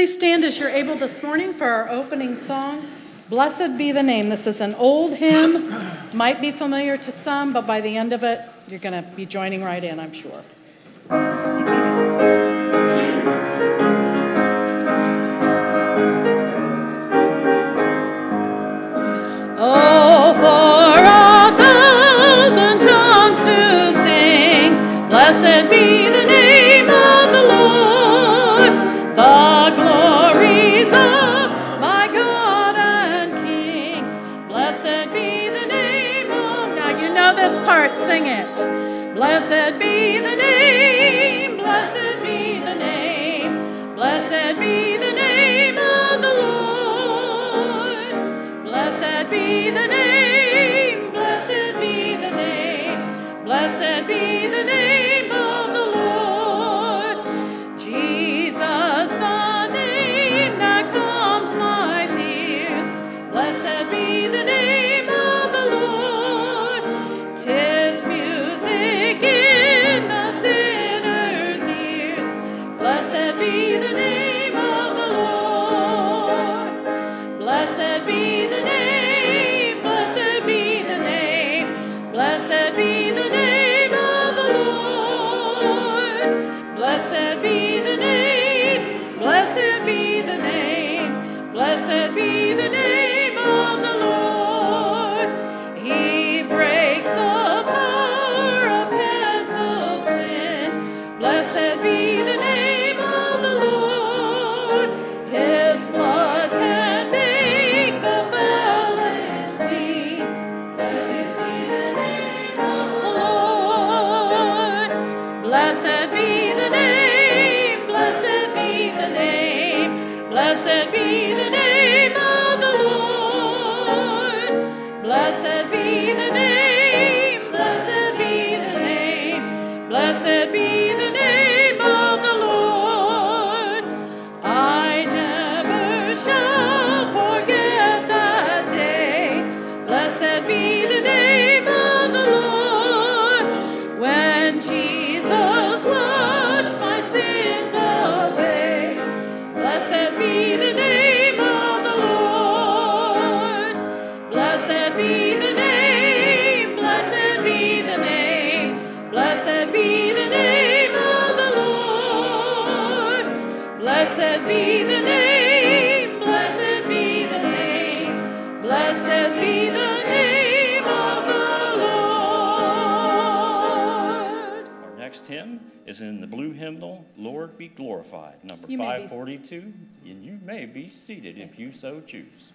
Please stand as you're able this morning for our opening song, Blessed Be the Name. This is an old hymn, might be familiar to some, but by the end of it, you're going to be joining right in, I'm sure. know this part, sing it. Blessed be the name, blessed be the name, blessed be the name of the Lord. Blessed be the name. Blessed be hymnal, Lord be glorified, number you 542, be... and you may be seated if you so choose.